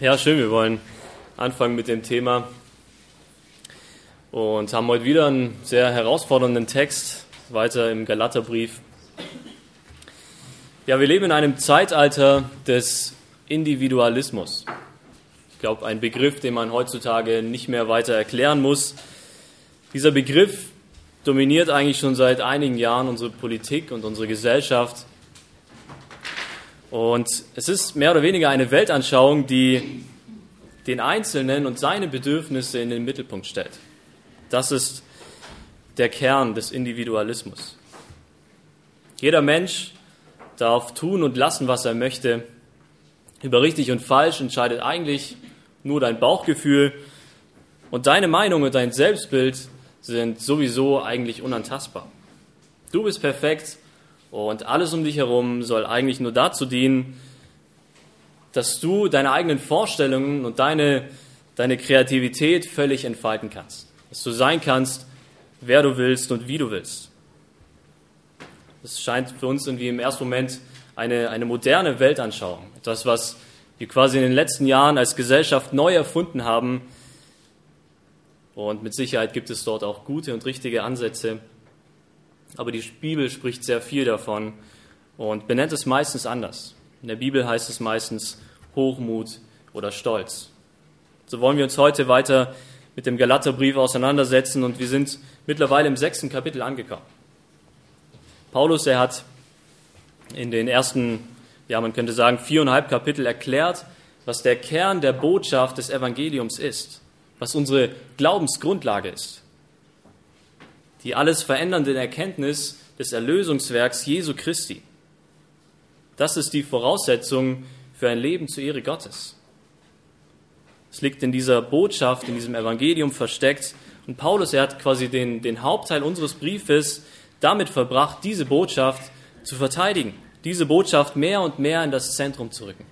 Ja, schön, wir wollen anfangen mit dem Thema und haben heute wieder einen sehr herausfordernden Text, weiter im Galaterbrief. Ja, wir leben in einem Zeitalter des Individualismus. Ich glaube, ein Begriff, den man heutzutage nicht mehr weiter erklären muss. Dieser Begriff dominiert eigentlich schon seit einigen Jahren unsere Politik und unsere Gesellschaft. Und es ist mehr oder weniger eine Weltanschauung, die den Einzelnen und seine Bedürfnisse in den Mittelpunkt stellt. Das ist der Kern des Individualismus. Jeder Mensch darf tun und lassen, was er möchte. Über richtig und falsch entscheidet eigentlich nur dein Bauchgefühl. Und deine Meinung und dein Selbstbild sind sowieso eigentlich unantastbar. Du bist perfekt und alles um dich herum soll eigentlich nur dazu dienen, dass du deine eigenen Vorstellungen und deine, deine Kreativität völlig entfalten kannst. Dass du sein kannst, wer du willst und wie du willst. Das scheint für uns irgendwie im ersten Moment eine, eine moderne Weltanschauung. Etwas, was wir quasi in den letzten Jahren als Gesellschaft neu erfunden haben. Und mit Sicherheit gibt es dort auch gute und richtige Ansätze aber die Bibel spricht sehr viel davon und benennt es meistens anders. In der Bibel heißt es meistens Hochmut oder Stolz. So wollen wir uns heute weiter mit dem Galaterbrief auseinandersetzen und wir sind mittlerweile im sechsten Kapitel angekommen. Paulus, er hat in den ersten, ja man könnte sagen, viereinhalb Kapitel erklärt, was der Kern der Botschaft des Evangeliums ist, was unsere Glaubensgrundlage ist die alles verändernde Erkenntnis des Erlösungswerks Jesu Christi. Das ist die Voraussetzung für ein Leben zur Ehre Gottes. Es liegt in dieser Botschaft, in diesem Evangelium versteckt. Und Paulus, er hat quasi den, den Hauptteil unseres Briefes damit verbracht, diese Botschaft zu verteidigen, diese Botschaft mehr und mehr in das Zentrum zu rücken.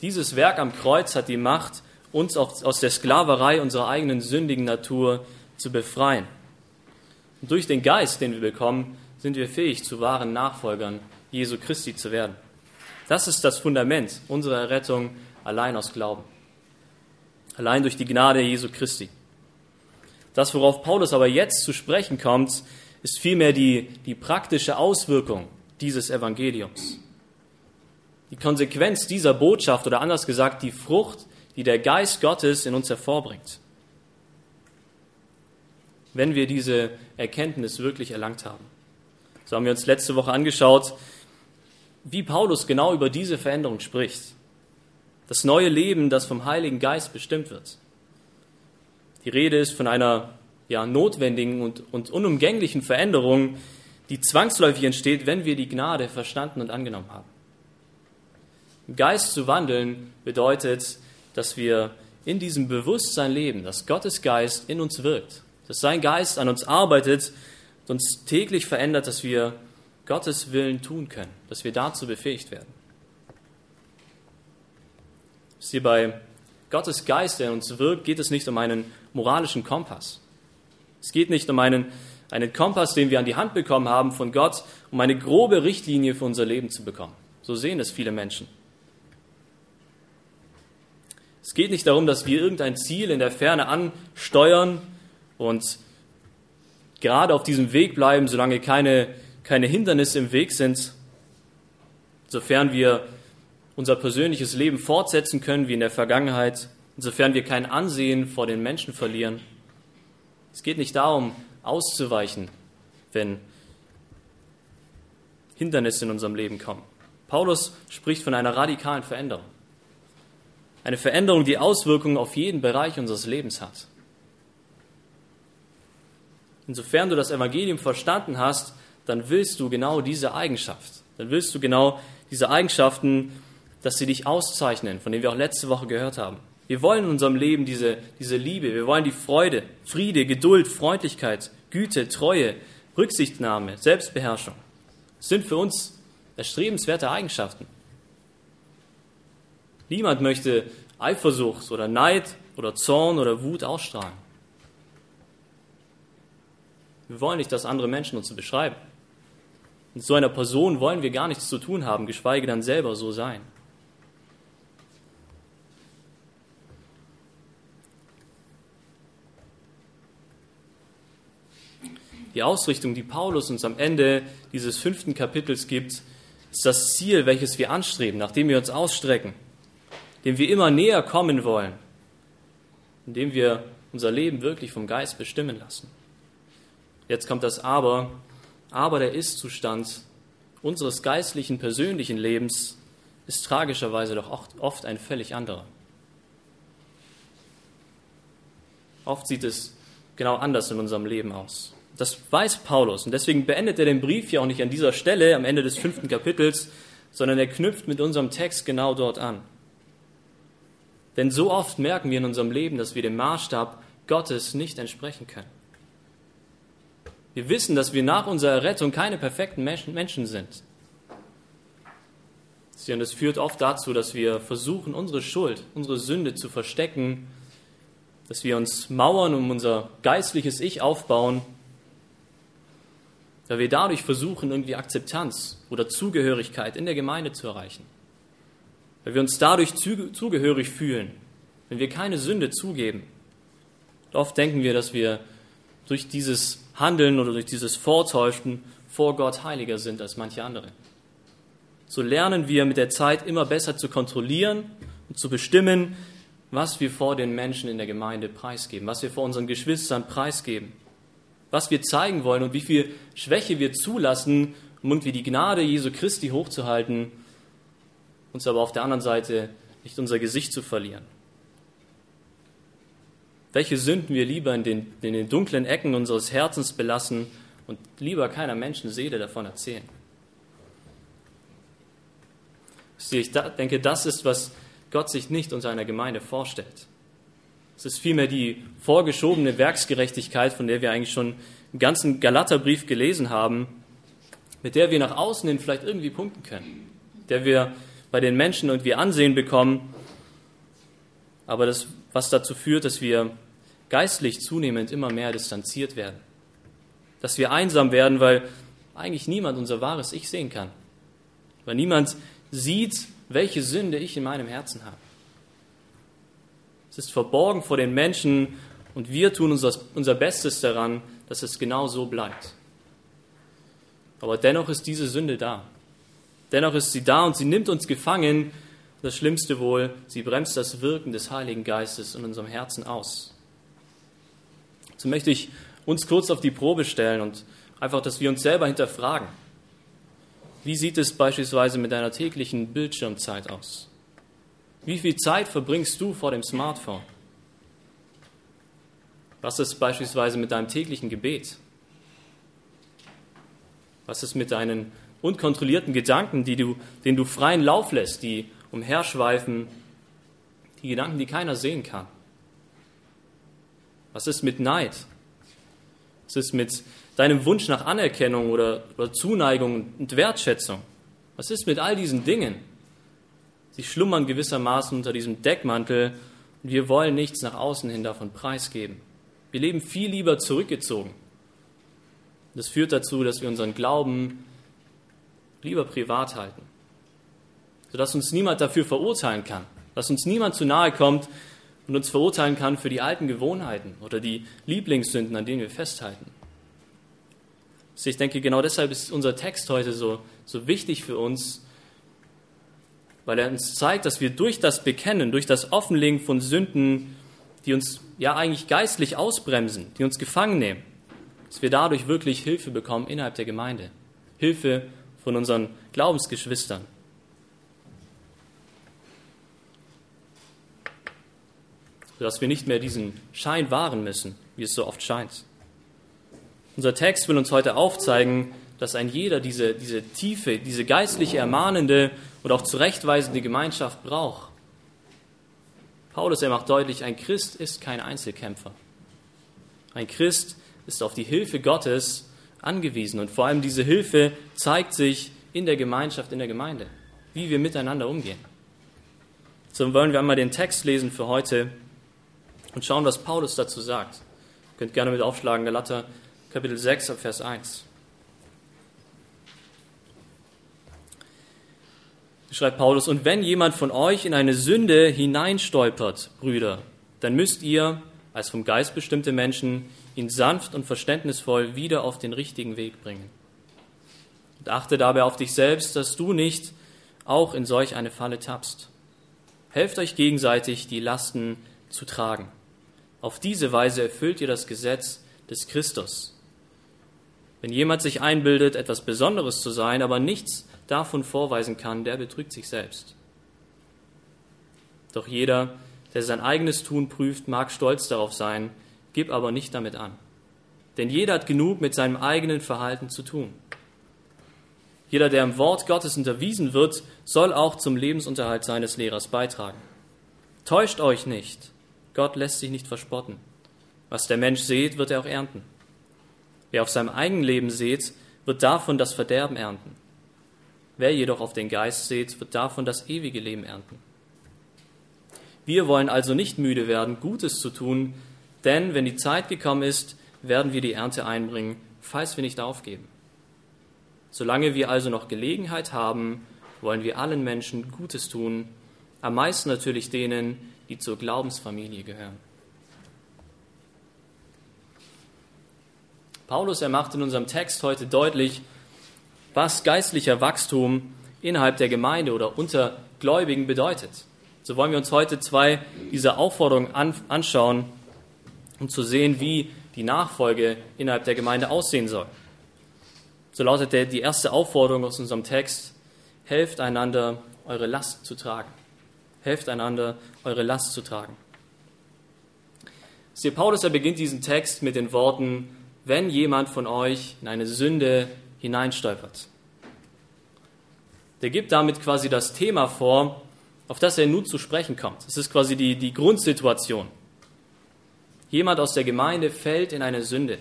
Dieses Werk am Kreuz hat die Macht, uns aus der Sklaverei unserer eigenen sündigen Natur zu befreien. Und durch den Geist, den wir bekommen, sind wir fähig, zu wahren Nachfolgern Jesu Christi zu werden. Das ist das Fundament unserer Errettung allein aus Glauben. Allein durch die Gnade Jesu Christi. Das, worauf Paulus aber jetzt zu sprechen kommt, ist vielmehr die, die praktische Auswirkung dieses Evangeliums. Die Konsequenz dieser Botschaft oder anders gesagt die Frucht die der Geist Gottes in uns hervorbringt. Wenn wir diese Erkenntnis wirklich erlangt haben. So haben wir uns letzte Woche angeschaut, wie Paulus genau über diese Veränderung spricht. Das neue Leben, das vom Heiligen Geist bestimmt wird. Die Rede ist von einer ja, notwendigen und, und unumgänglichen Veränderung, die zwangsläufig entsteht, wenn wir die Gnade verstanden und angenommen haben. Im Geist zu wandeln bedeutet, dass wir in diesem Bewusstsein leben, dass Gottes Geist in uns wirkt, dass sein Geist an uns arbeitet und uns täglich verändert, dass wir Gottes Willen tun können, dass wir dazu befähigt werden. Hier bei Gottes Geist, der in uns wirkt, geht es nicht um einen moralischen Kompass. Es geht nicht um einen, einen Kompass, den wir an die Hand bekommen haben von Gott, um eine grobe Richtlinie für unser Leben zu bekommen. So sehen es viele Menschen. Es geht nicht darum, dass wir irgendein Ziel in der Ferne ansteuern und gerade auf diesem Weg bleiben, solange keine, keine Hindernisse im Weg sind, sofern wir unser persönliches Leben fortsetzen können wie in der Vergangenheit, insofern wir kein Ansehen vor den Menschen verlieren. Es geht nicht darum, auszuweichen, wenn Hindernisse in unserem Leben kommen. Paulus spricht von einer radikalen Veränderung. Eine Veränderung, die Auswirkungen auf jeden Bereich unseres Lebens hat. Insofern du das Evangelium verstanden hast, dann willst du genau diese Eigenschaft. Dann willst du genau diese Eigenschaften, dass sie dich auszeichnen, von denen wir auch letzte Woche gehört haben. Wir wollen in unserem Leben diese, diese Liebe, wir wollen die Freude, Friede, Geduld, Freundlichkeit, Güte, Treue, Rücksichtnahme, Selbstbeherrschung. Das sind für uns erstrebenswerte Eigenschaften. Niemand möchte Eifersucht oder Neid oder Zorn oder Wut ausstrahlen. Wir wollen nicht, dass andere Menschen uns beschreiben. Mit so einer Person wollen wir gar nichts zu tun haben, geschweige dann selber so sein. Die Ausrichtung, die Paulus uns am Ende dieses fünften Kapitels gibt, ist das Ziel, welches wir anstreben, nachdem wir uns ausstrecken dem wir immer näher kommen wollen, indem wir unser Leben wirklich vom Geist bestimmen lassen. Jetzt kommt das Aber, aber der Ist-Zustand unseres geistlichen, persönlichen Lebens ist tragischerweise doch oft ein völlig anderer. Oft sieht es genau anders in unserem Leben aus. Das weiß Paulus und deswegen beendet er den Brief ja auch nicht an dieser Stelle am Ende des fünften Kapitels, sondern er knüpft mit unserem Text genau dort an. Denn so oft merken wir in unserem Leben, dass wir dem Maßstab Gottes nicht entsprechen können. Wir wissen, dass wir nach unserer Rettung keine perfekten Menschen sind. Und es führt oft dazu, dass wir versuchen, unsere Schuld, unsere Sünde zu verstecken, dass wir uns Mauern um unser geistliches Ich aufbauen, weil wir dadurch versuchen, irgendwie Akzeptanz oder Zugehörigkeit in der Gemeinde zu erreichen. Weil wir uns dadurch zugehörig fühlen, wenn wir keine Sünde zugeben. Oft denken wir, dass wir durch dieses Handeln oder durch dieses Vortäuschen vor Gott heiliger sind als manche andere. So lernen wir mit der Zeit immer besser zu kontrollieren und zu bestimmen, was wir vor den Menschen in der Gemeinde preisgeben, was wir vor unseren Geschwistern preisgeben, was wir zeigen wollen und wie viel Schwäche wir zulassen, um irgendwie die Gnade Jesu Christi hochzuhalten, uns aber auf der anderen Seite nicht unser Gesicht zu verlieren. Welche Sünden wir lieber in den, in den dunklen Ecken unseres Herzens belassen und lieber keiner Menschenseele davon erzählen. Ich denke, das ist, was Gott sich nicht unter einer Gemeinde vorstellt. Es ist vielmehr die vorgeschobene Werksgerechtigkeit, von der wir eigentlich schon im ganzen Galaterbrief gelesen haben, mit der wir nach außen hin vielleicht irgendwie punkten können, der wir bei den Menschen irgendwie Ansehen bekommen, aber das, was dazu führt, dass wir geistlich zunehmend immer mehr distanziert werden, dass wir einsam werden, weil eigentlich niemand unser wahres Ich sehen kann, weil niemand sieht, welche Sünde ich in meinem Herzen habe. Es ist verborgen vor den Menschen und wir tun unser, unser Bestes daran, dass es genau so bleibt. Aber dennoch ist diese Sünde da. Dennoch ist sie da und sie nimmt uns gefangen. Das Schlimmste wohl, sie bremst das Wirken des Heiligen Geistes in unserem Herzen aus. So möchte ich uns kurz auf die Probe stellen und einfach, dass wir uns selber hinterfragen. Wie sieht es beispielsweise mit deiner täglichen Bildschirmzeit aus? Wie viel Zeit verbringst du vor dem Smartphone? Was ist beispielsweise mit deinem täglichen Gebet? Was ist mit deinen unkontrollierten Gedanken, die du, denen du freien Lauf lässt, die umherschweifen, die Gedanken, die keiner sehen kann? Was ist mit Neid? Was ist mit deinem Wunsch nach Anerkennung oder, oder Zuneigung und Wertschätzung? Was ist mit all diesen Dingen? Sie schlummern gewissermaßen unter diesem Deckmantel und wir wollen nichts nach außen hin davon preisgeben. Wir leben viel lieber zurückgezogen. Das führt dazu, dass wir unseren Glauben lieber privat halten, sodass uns niemand dafür verurteilen kann, dass uns niemand zu nahe kommt und uns verurteilen kann für die alten Gewohnheiten oder die Lieblingssünden, an denen wir festhalten. Also ich denke, genau deshalb ist unser Text heute so, so wichtig für uns, weil er uns zeigt, dass wir durch das Bekennen, durch das Offenlegen von Sünden, die uns ja eigentlich geistlich ausbremsen, die uns gefangen nehmen, dass wir dadurch wirklich Hilfe bekommen innerhalb der Gemeinde. Hilfe von unseren Glaubensgeschwistern. Sodass wir nicht mehr diesen Schein wahren müssen, wie es so oft scheint. Unser Text will uns heute aufzeigen, dass ein jeder diese, diese tiefe, diese geistliche, ermahnende und auch zurechtweisende Gemeinschaft braucht. Paulus, er macht deutlich, ein Christ ist kein Einzelkämpfer. Ein Christ ist auf die Hilfe Gottes angewiesen und vor allem diese Hilfe zeigt sich in der Gemeinschaft, in der Gemeinde, wie wir miteinander umgehen. So wollen wir einmal den Text lesen für heute und schauen, was Paulus dazu sagt. Ihr könnt gerne mit aufschlagen, Galater Kapitel 6, Vers 1. Schreibt Paulus, und wenn jemand von euch in eine Sünde hineinstolpert, Brüder, dann müsst ihr, als vom Geist bestimmte Menschen ihn sanft und verständnisvoll wieder auf den richtigen Weg bringen. Und achte dabei auf dich selbst, dass du nicht auch in solch eine Falle tappst. Helft euch gegenseitig, die Lasten zu tragen. Auf diese Weise erfüllt ihr das Gesetz des Christus. Wenn jemand sich einbildet, etwas Besonderes zu sein, aber nichts davon vorweisen kann, der betrügt sich selbst. Doch jeder, der sein eigenes Tun prüft, mag stolz darauf sein, gib aber nicht damit an. Denn jeder hat genug mit seinem eigenen Verhalten zu tun. Jeder, der im Wort Gottes unterwiesen wird, soll auch zum Lebensunterhalt seines Lehrers beitragen. Täuscht euch nicht, Gott lässt sich nicht verspotten. Was der Mensch sät, wird er auch ernten. Wer auf seinem eigenen Leben sät, wird davon das Verderben ernten. Wer jedoch auf den Geist sät, wird davon das ewige Leben ernten. Wir wollen also nicht müde werden, Gutes zu tun, denn wenn die Zeit gekommen ist, werden wir die Ernte einbringen, falls wir nicht aufgeben. Solange wir also noch Gelegenheit haben, wollen wir allen Menschen Gutes tun, am meisten natürlich denen, die zur Glaubensfamilie gehören. Paulus, er macht in unserem Text heute deutlich, was geistlicher Wachstum innerhalb der Gemeinde oder unter Gläubigen bedeutet. So wollen wir uns heute zwei dieser Aufforderungen an, anschauen, um zu sehen, wie die Nachfolge innerhalb der Gemeinde aussehen soll. So lautet der, die erste Aufforderung aus unserem Text, helft einander, eure Last zu tragen. Helft einander, eure Last zu tragen. Siehe, Paulus, er beginnt diesen Text mit den Worten, wenn jemand von euch in eine Sünde hineinstolpert. Der gibt damit quasi das Thema vor, auf das er nun zu sprechen kommt. Es ist quasi die, die Grundsituation. Jemand aus der Gemeinde fällt in eine Sünde.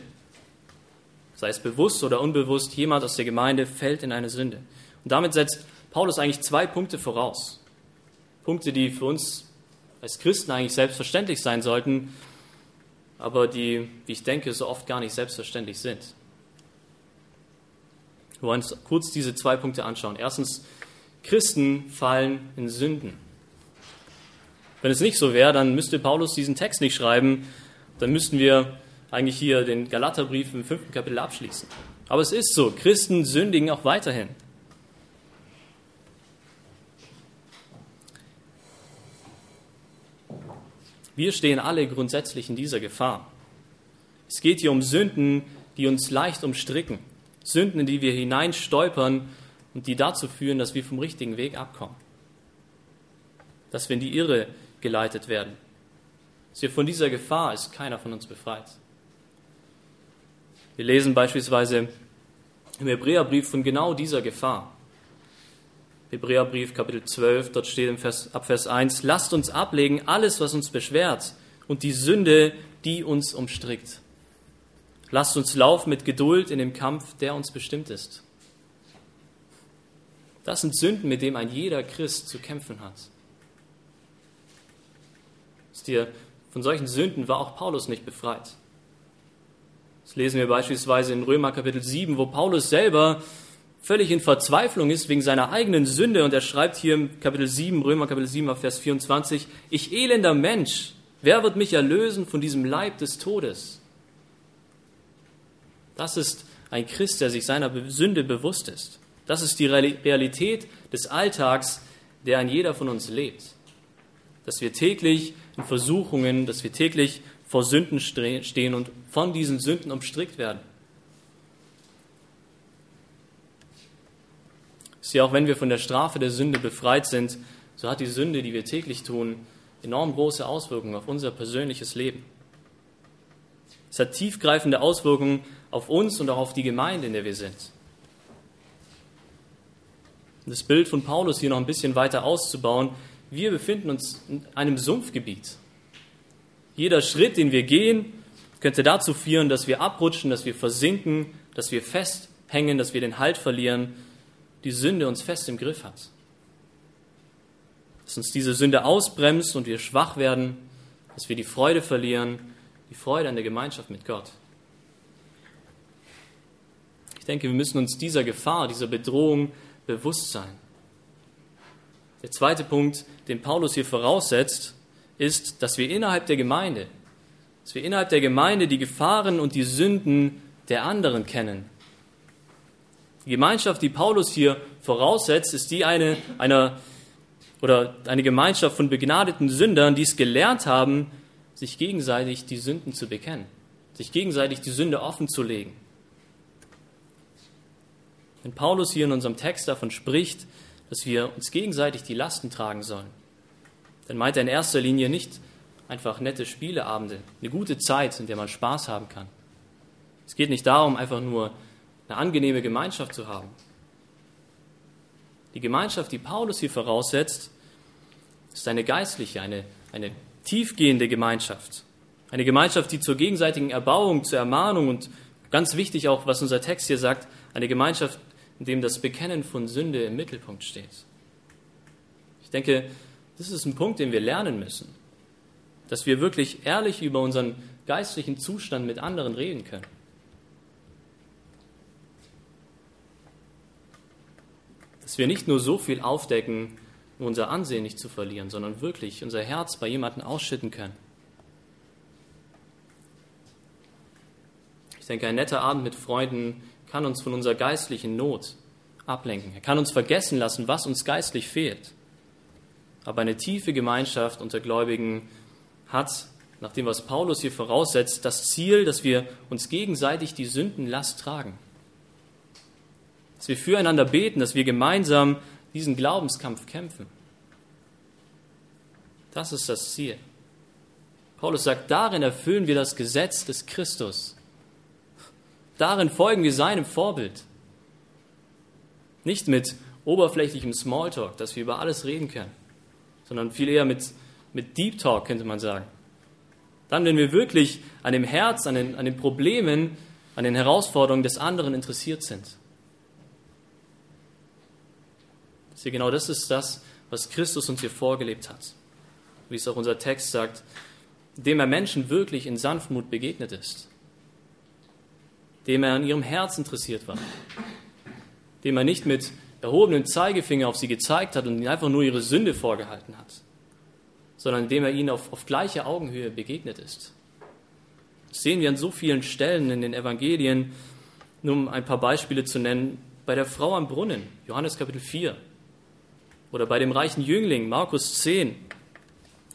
Sei es bewusst oder unbewusst, jemand aus der Gemeinde fällt in eine Sünde. Und damit setzt Paulus eigentlich zwei Punkte voraus. Punkte, die für uns als Christen eigentlich selbstverständlich sein sollten, aber die, wie ich denke, so oft gar nicht selbstverständlich sind. Wir wollen uns kurz diese zwei Punkte anschauen. Erstens, Christen fallen in Sünden. Wenn es nicht so wäre, dann müsste Paulus diesen Text nicht schreiben, dann müssten wir eigentlich hier den Galaterbrief im fünften Kapitel abschließen. Aber es ist so, Christen sündigen auch weiterhin. Wir stehen alle grundsätzlich in dieser Gefahr. Es geht hier um Sünden, die uns leicht umstricken, Sünden, in die wir hineinstolpern und die dazu führen, dass wir vom richtigen Weg abkommen, dass wir in die Irre geleitet werden. Wir von dieser Gefahr ist keiner von uns befreit. Wir lesen beispielsweise im Hebräerbrief von genau dieser Gefahr. Hebräerbrief Kapitel 12, dort steht im Vers, ab Vers 1, lasst uns ablegen alles, was uns beschwert und die Sünde, die uns umstrickt. Lasst uns laufen mit Geduld in dem Kampf, der uns bestimmt ist. Das sind Sünden, mit denen ein jeder Christ zu kämpfen hat. Von solchen Sünden war auch Paulus nicht befreit. Das lesen wir beispielsweise in Römer Kapitel 7, wo Paulus selber völlig in Verzweiflung ist wegen seiner eigenen Sünde und er schreibt hier im Kapitel 7, Römer Kapitel 7, Vers 24, ich elender Mensch, wer wird mich erlösen von diesem Leib des Todes? Das ist ein Christ, der sich seiner Sünde bewusst ist. Das ist die Realität des Alltags, der ein jeder von uns lebt. Dass wir täglich in Versuchungen, dass wir täglich vor Sünden stehen und von diesen Sünden umstrickt werden. Sie auch wenn wir von der Strafe der Sünde befreit sind, so hat die Sünde, die wir täglich tun, enorm große Auswirkungen auf unser persönliches Leben. Es hat tiefgreifende Auswirkungen auf uns und auch auf die Gemeinde, in der wir sind das Bild von Paulus hier noch ein bisschen weiter auszubauen, wir befinden uns in einem Sumpfgebiet. Jeder Schritt, den wir gehen, könnte dazu führen, dass wir abrutschen, dass wir versinken, dass wir festhängen, dass wir den Halt verlieren, die Sünde uns fest im Griff hat. Dass uns diese Sünde ausbremst und wir schwach werden, dass wir die Freude verlieren, die Freude an der Gemeinschaft mit Gott. Ich denke, wir müssen uns dieser Gefahr, dieser Bedrohung Bewusstsein. Der zweite Punkt, den Paulus hier voraussetzt, ist, dass wir innerhalb der Gemeinde Dass wir innerhalb der Gemeinde die Gefahren und die Sünden der anderen kennen. Die Gemeinschaft, die Paulus hier voraussetzt, ist die eine, einer, oder eine Gemeinschaft von begnadeten Sündern, die es gelernt haben, sich gegenseitig die Sünden zu bekennen, sich gegenseitig die Sünde offen zu legen. Wenn Paulus hier in unserem Text davon spricht, dass wir uns gegenseitig die Lasten tragen sollen, dann meint er in erster Linie nicht einfach nette Spieleabende, eine gute Zeit, in der man Spaß haben kann. Es geht nicht darum, einfach nur eine angenehme Gemeinschaft zu haben. Die Gemeinschaft, die Paulus hier voraussetzt, ist eine geistliche, eine, eine tiefgehende Gemeinschaft. Eine Gemeinschaft, die zur gegenseitigen Erbauung, zur Ermahnung und ganz wichtig auch, was unser Text hier sagt, eine Gemeinschaft, in dem das Bekennen von Sünde im Mittelpunkt steht. Ich denke, das ist ein Punkt, den wir lernen müssen, dass wir wirklich ehrlich über unseren geistlichen Zustand mit anderen reden können. Dass wir nicht nur so viel aufdecken, um unser Ansehen nicht zu verlieren, sondern wirklich unser Herz bei jemandem ausschütten können. Ich denke, ein netter Abend mit Freunden kann uns von unserer geistlichen Not ablenken. Er kann uns vergessen lassen, was uns geistlich fehlt. Aber eine tiefe Gemeinschaft unter Gläubigen hat, nach dem, was Paulus hier voraussetzt, das Ziel, dass wir uns gegenseitig die Sündenlast tragen. Dass wir füreinander beten, dass wir gemeinsam diesen Glaubenskampf kämpfen. Das ist das Ziel. Paulus sagt, darin erfüllen wir das Gesetz des Christus. Darin folgen wir seinem Vorbild. Nicht mit oberflächlichem Smalltalk, dass wir über alles reden können, sondern viel eher mit, mit Deep Talk, könnte man sagen. Dann, wenn wir wirklich an dem Herz, an den, an den Problemen, an den Herausforderungen des anderen interessiert sind. Sieh, genau das ist das, was Christus uns hier vorgelebt hat. Wie es auch unser Text sagt, dem er Menschen wirklich in Sanftmut begegnet ist dem er an ihrem Herz interessiert war, dem er nicht mit erhobenem Zeigefinger auf sie gezeigt hat und ihnen einfach nur ihre Sünde vorgehalten hat, sondern dem er ihnen auf, auf gleicher Augenhöhe begegnet ist. Das sehen wir an so vielen Stellen in den Evangelien, nur um ein paar Beispiele zu nennen, bei der Frau am Brunnen, Johannes Kapitel 4, oder bei dem reichen Jüngling, Markus 10,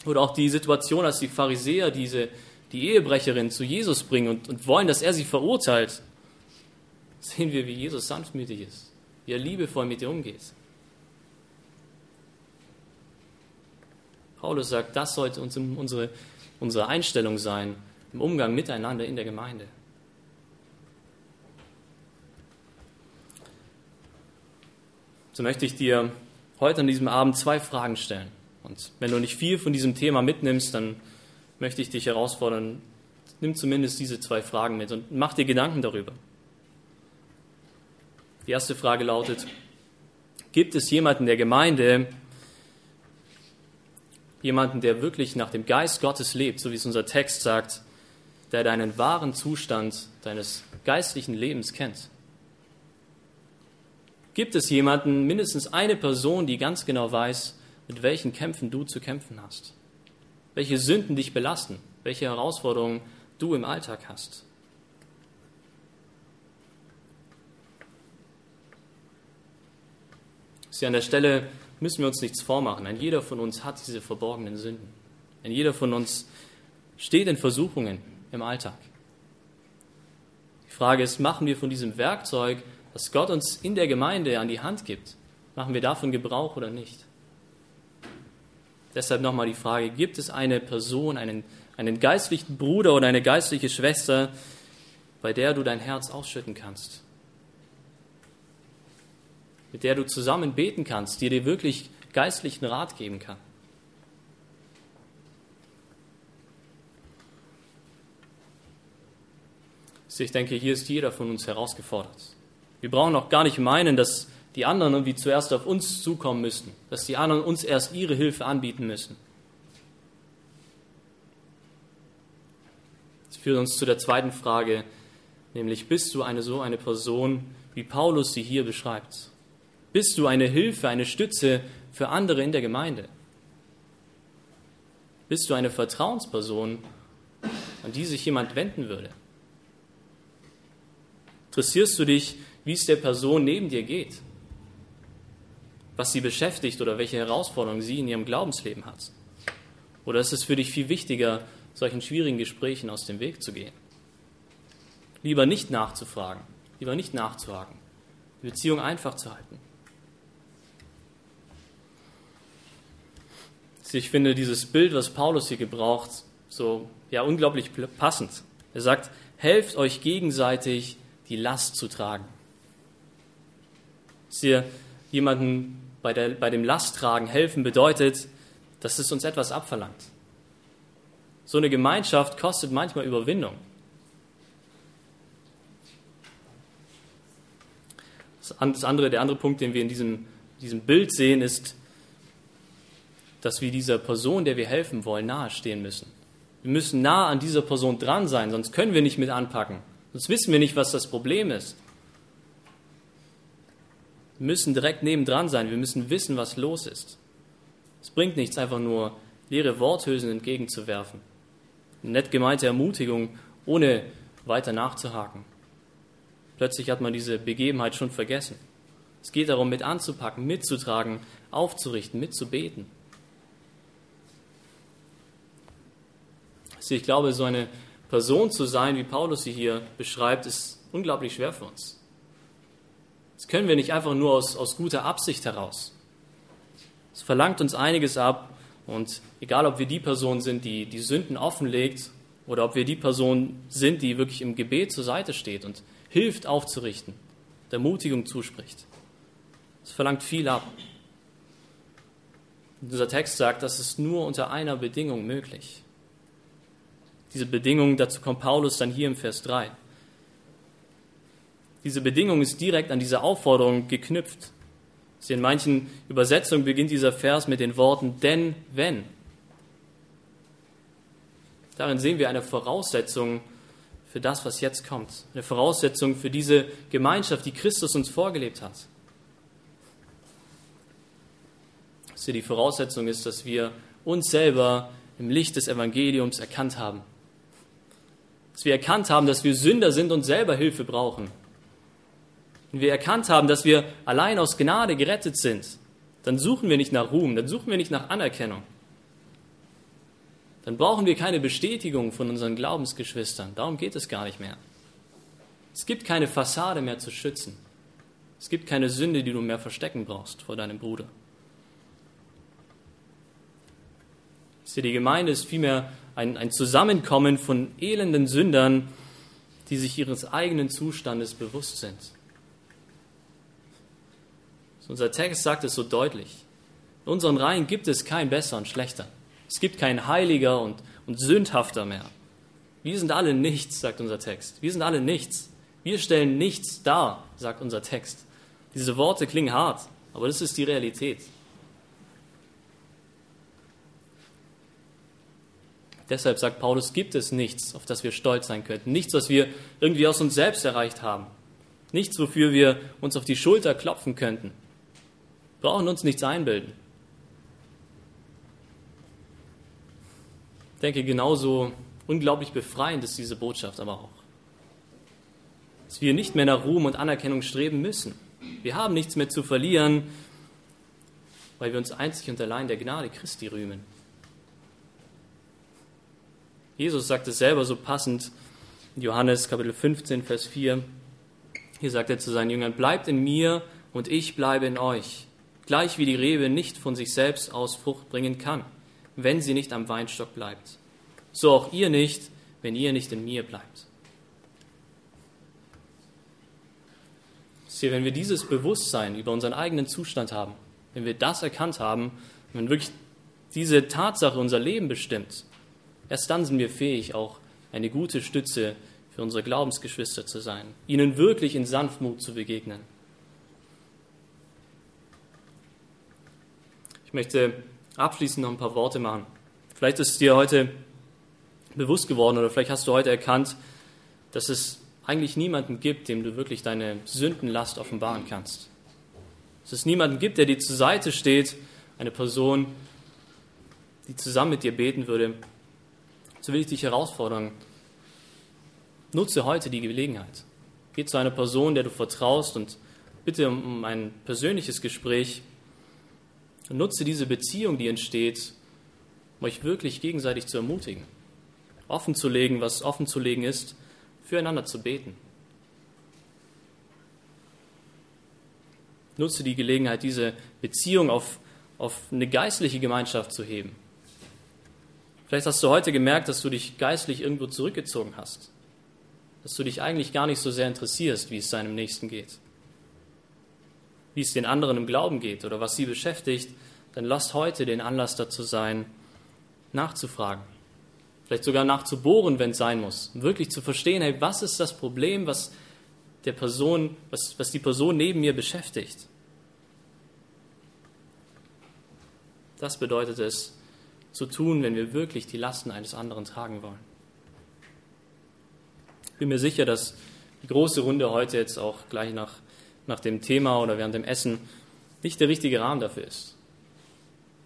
oder auch die Situation, als die Pharisäer diese die Ehebrecherin zu Jesus bringen und, und wollen, dass er sie verurteilt, sehen wir, wie Jesus sanftmütig ist, wie er liebevoll mit ihr umgeht. Paulus sagt, das sollte uns unsere, unsere Einstellung sein im Umgang miteinander in der Gemeinde. So möchte ich dir heute an diesem Abend zwei Fragen stellen. Und wenn du nicht viel von diesem Thema mitnimmst, dann möchte ich dich herausfordern, nimm zumindest diese zwei Fragen mit und mach dir Gedanken darüber. Die erste Frage lautet, gibt es jemanden der Gemeinde, jemanden, der wirklich nach dem Geist Gottes lebt, so wie es unser Text sagt, der deinen wahren Zustand deines geistlichen Lebens kennt? Gibt es jemanden, mindestens eine Person, die ganz genau weiß, mit welchen Kämpfen du zu kämpfen hast? Welche Sünden dich belasten, welche Herausforderungen du im Alltag hast. Sie an der Stelle müssen wir uns nichts vormachen. Ein jeder von uns hat diese verborgenen Sünden. Ein jeder von uns steht in Versuchungen im Alltag. Die Frage ist, machen wir von diesem Werkzeug, das Gott uns in der Gemeinde an die Hand gibt, machen wir davon Gebrauch oder nicht? Deshalb nochmal die Frage, gibt es eine Person, einen, einen geistlichen Bruder oder eine geistliche Schwester, bei der du dein Herz ausschütten kannst? Mit der du zusammen beten kannst, die dir wirklich geistlichen Rat geben kann? Ich denke, hier ist jeder von uns herausgefordert. Wir brauchen auch gar nicht meinen, dass die anderen irgendwie zuerst auf uns zukommen müssten, dass die anderen uns erst ihre Hilfe anbieten müssen. Das führt uns zu der zweiten Frage, nämlich bist du eine so eine Person, wie Paulus sie hier beschreibt? Bist du eine Hilfe, eine Stütze für andere in der Gemeinde? Bist du eine Vertrauensperson, an die sich jemand wenden würde? Interessierst du dich, wie es der Person neben dir geht? Was sie beschäftigt oder welche Herausforderungen sie in ihrem Glaubensleben hat? Oder ist es für dich viel wichtiger, solchen schwierigen Gesprächen aus dem Weg zu gehen? Lieber nicht nachzufragen, lieber nicht nachzuhaken, die Beziehung einfach zu halten. Ich finde dieses Bild, was Paulus hier gebraucht, so ja unglaublich passend. Er sagt, helft euch gegenseitig, die Last zu tragen. Dass ihr jemanden bei, der, bei dem Lasttragen helfen bedeutet, dass es uns etwas abverlangt. So eine Gemeinschaft kostet manchmal Überwindung. Das andere, der andere Punkt, den wir in diesem, diesem Bild sehen, ist, dass wir dieser Person, der wir helfen wollen, nahestehen müssen. Wir müssen nah an dieser Person dran sein, sonst können wir nicht mit anpacken. Sonst wissen wir nicht, was das Problem ist. Müssen direkt nebendran sein. Wir müssen wissen, was los ist. Es bringt nichts, einfach nur leere Worthülsen entgegenzuwerfen. Eine nett gemeinte Ermutigung, ohne weiter nachzuhaken. Plötzlich hat man diese Begebenheit schon vergessen. Es geht darum, mit anzupacken, mitzutragen, aufzurichten, mitzubeten. Ich glaube, so eine Person zu sein, wie Paulus sie hier beschreibt, ist unglaublich schwer für uns. Das können wir nicht einfach nur aus, aus guter Absicht heraus. Es verlangt uns einiges ab und egal, ob wir die Person sind, die die Sünden offenlegt oder ob wir die Person sind, die wirklich im Gebet zur Seite steht und hilft aufzurichten, der Ermutigung zuspricht. Es verlangt viel ab. Und dieser Text sagt, das ist nur unter einer Bedingung möglich. Diese Bedingung, dazu kommt Paulus dann hier im Vers 3. Diese Bedingung ist direkt an diese Aufforderung geknüpft. In manchen Übersetzungen beginnt dieser Vers mit den Worten denn wenn. Darin sehen wir eine Voraussetzung für das, was jetzt kommt. Eine Voraussetzung für diese Gemeinschaft, die Christus uns vorgelebt hat. Die Voraussetzung ist, dass wir uns selber im Licht des Evangeliums erkannt haben. Dass wir erkannt haben, dass wir Sünder sind und selber Hilfe brauchen. Wenn wir erkannt haben, dass wir allein aus Gnade gerettet sind, dann suchen wir nicht nach Ruhm, dann suchen wir nicht nach Anerkennung. Dann brauchen wir keine Bestätigung von unseren Glaubensgeschwistern. Darum geht es gar nicht mehr. Es gibt keine Fassade mehr zu schützen. Es gibt keine Sünde, die du mehr verstecken brauchst vor deinem Bruder. Die Gemeinde ist vielmehr ein, ein Zusammenkommen von elenden Sündern, die sich ihres eigenen Zustandes bewusst sind. Unser Text sagt es so deutlich. In unseren Reihen gibt es kein besser und schlechter. Es gibt kein heiliger und, und sündhafter mehr. Wir sind alle nichts, sagt unser Text. Wir sind alle nichts. Wir stellen nichts dar, sagt unser Text. Diese Worte klingen hart, aber das ist die Realität. Deshalb sagt Paulus, gibt es nichts, auf das wir stolz sein könnten. Nichts, was wir irgendwie aus uns selbst erreicht haben. Nichts, wofür wir uns auf die Schulter klopfen könnten brauchen uns nichts einbilden. Ich denke, genauso unglaublich befreiend ist diese Botschaft aber auch. Dass wir nicht mehr nach Ruhm und Anerkennung streben müssen. Wir haben nichts mehr zu verlieren, weil wir uns einzig und allein der Gnade Christi rühmen. Jesus sagt es selber so passend in Johannes Kapitel 15, Vers 4. Hier sagt er zu seinen Jüngern, bleibt in mir und ich bleibe in euch gleich wie die Rebe nicht von sich selbst aus Frucht bringen kann, wenn sie nicht am Weinstock bleibt. So auch ihr nicht, wenn ihr nicht in mir bleibt. Wenn wir dieses Bewusstsein über unseren eigenen Zustand haben, wenn wir das erkannt haben, wenn wirklich diese Tatsache unser Leben bestimmt, erst dann sind wir fähig, auch eine gute Stütze für unsere Glaubensgeschwister zu sein, ihnen wirklich in Sanftmut zu begegnen. Ich möchte abschließend noch ein paar Worte machen. Vielleicht ist es dir heute bewusst geworden oder vielleicht hast du heute erkannt, dass es eigentlich niemanden gibt, dem du wirklich deine Sündenlast offenbaren kannst. Dass es niemanden gibt, der dir zur Seite steht, eine Person, die zusammen mit dir beten würde. So will ich dich herausfordern, nutze heute die Gelegenheit. Geh zu einer Person, der du vertraust und bitte um ein persönliches Gespräch. Nutze diese Beziehung, die entsteht, um euch wirklich gegenseitig zu ermutigen, offen zu legen, was offen zu legen ist, füreinander zu beten. Nutze die Gelegenheit, diese Beziehung auf, auf eine geistliche Gemeinschaft zu heben. Vielleicht hast du heute gemerkt, dass du dich geistlich irgendwo zurückgezogen hast. Dass du dich eigentlich gar nicht so sehr interessierst, wie es deinem Nächsten geht. Wie es den anderen im Glauben geht oder was sie beschäftigt, dann lasst heute den Anlass dazu sein, nachzufragen. Vielleicht sogar nachzubohren, wenn es sein muss. Um wirklich zu verstehen, hey, was ist das Problem, was der Person, was, was die Person neben mir beschäftigt. Das bedeutet es, zu tun, wenn wir wirklich die Lasten eines anderen tragen wollen. Ich bin mir sicher, dass die große Runde heute jetzt auch gleich nach, nach dem Thema oder während dem Essen nicht der richtige Rahmen dafür ist.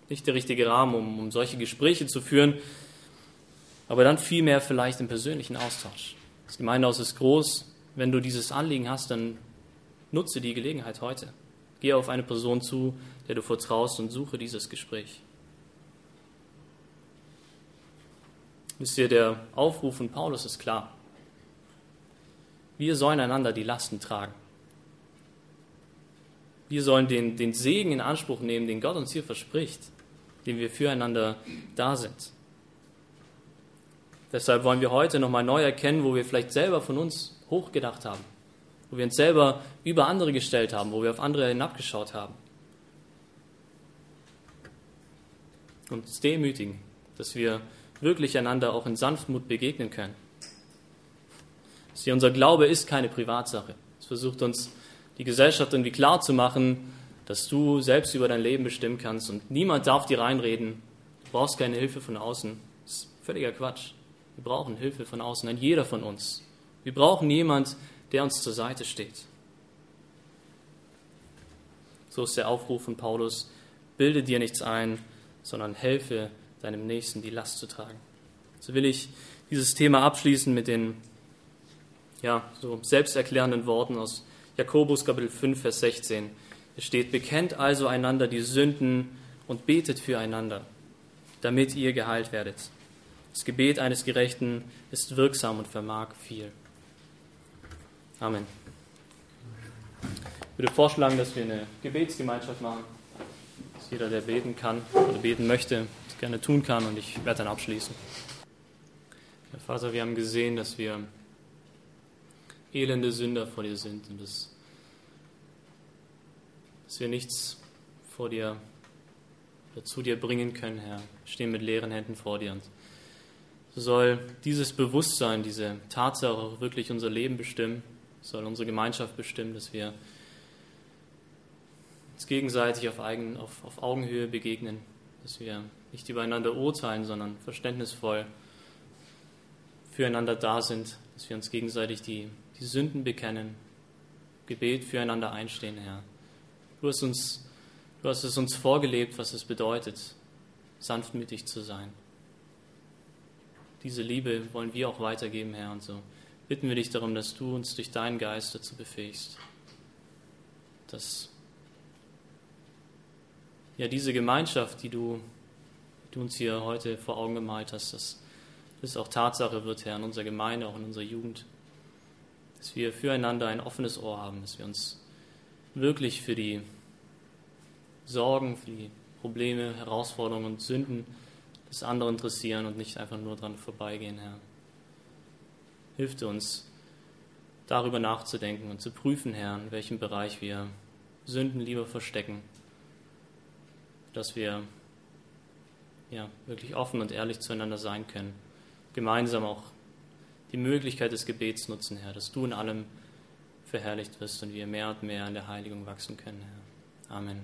Nicht der richtige Rahmen, um, um solche Gespräche zu führen, aber dann vielmehr vielleicht im persönlichen Austausch. Das Gemeindehaus ist groß, wenn du dieses Anliegen hast, dann nutze die Gelegenheit heute. Geh auf eine Person zu, der du vertraust und suche dieses Gespräch. Wisst ihr, der Aufruf von Paulus ist klar. Wir sollen einander die Lasten tragen. Wir sollen den, den Segen in Anspruch nehmen, den Gott uns hier verspricht, den wir füreinander da sind. Deshalb wollen wir heute nochmal neu erkennen, wo wir vielleicht selber von uns hochgedacht haben, wo wir uns selber über andere gestellt haben, wo wir auf andere hinabgeschaut haben. Und uns demütigen, dass wir wirklich einander auch in Sanftmut begegnen können. Sie, unser Glaube ist keine Privatsache. Es versucht uns die Gesellschaft irgendwie klar zu machen, dass du selbst über dein Leben bestimmen kannst und niemand darf dir reinreden. Du brauchst keine Hilfe von außen. Das ist völliger Quatsch. Wir brauchen Hilfe von außen, ein jeder von uns. Wir brauchen jemand, der uns zur Seite steht. So ist der Aufruf von Paulus, bilde dir nichts ein, sondern helfe deinem Nächsten die Last zu tragen. So will ich dieses Thema abschließen mit den ja, so selbsterklärenden Worten aus Jakobus Kapitel 5, Vers 16. Es steht, bekennt also einander die Sünden und betet füreinander, damit ihr geheilt werdet. Das Gebet eines Gerechten ist wirksam und vermag viel. Amen. Ich würde vorschlagen, dass wir eine Gebetsgemeinschaft machen, dass jeder, der beten kann oder beten möchte, das gerne tun kann und ich werde dann abschließen. Herr Vater, wir haben gesehen, dass wir elende Sünder vor dir sind und dass, dass wir nichts vor dir oder zu dir bringen können, Herr. Wir stehen mit leeren Händen vor dir und so soll dieses Bewusstsein, diese Tatsache auch wirklich unser Leben bestimmen, soll unsere Gemeinschaft bestimmen, dass wir uns gegenseitig auf, Eigen, auf, auf Augenhöhe begegnen, dass wir nicht übereinander urteilen, sondern verständnisvoll füreinander da sind, dass wir uns gegenseitig die, die Sünden bekennen, Gebet füreinander einstehen, Herr. Du hast, uns, du hast es uns vorgelebt, was es bedeutet, sanftmütig zu sein diese Liebe wollen wir auch weitergeben, Herr. Und so bitten wir dich darum, dass du uns durch deinen Geist dazu befähigst, dass ja diese Gemeinschaft, die du, die du uns hier heute vor Augen gemalt hast, dass das auch Tatsache wird, Herr, in unserer Gemeinde, auch in unserer Jugend, dass wir füreinander ein offenes Ohr haben, dass wir uns wirklich für die Sorgen, für die Probleme, Herausforderungen und Sünden das andere interessieren und nicht einfach nur dran vorbeigehen, Herr. Hilf uns, darüber nachzudenken und zu prüfen, Herr, in welchem Bereich wir Sünden lieber verstecken, dass wir ja, wirklich offen und ehrlich zueinander sein können, gemeinsam auch die Möglichkeit des Gebets nutzen, Herr, dass du in allem verherrlicht wirst und wir mehr und mehr in der Heiligung wachsen können, Herr. Amen.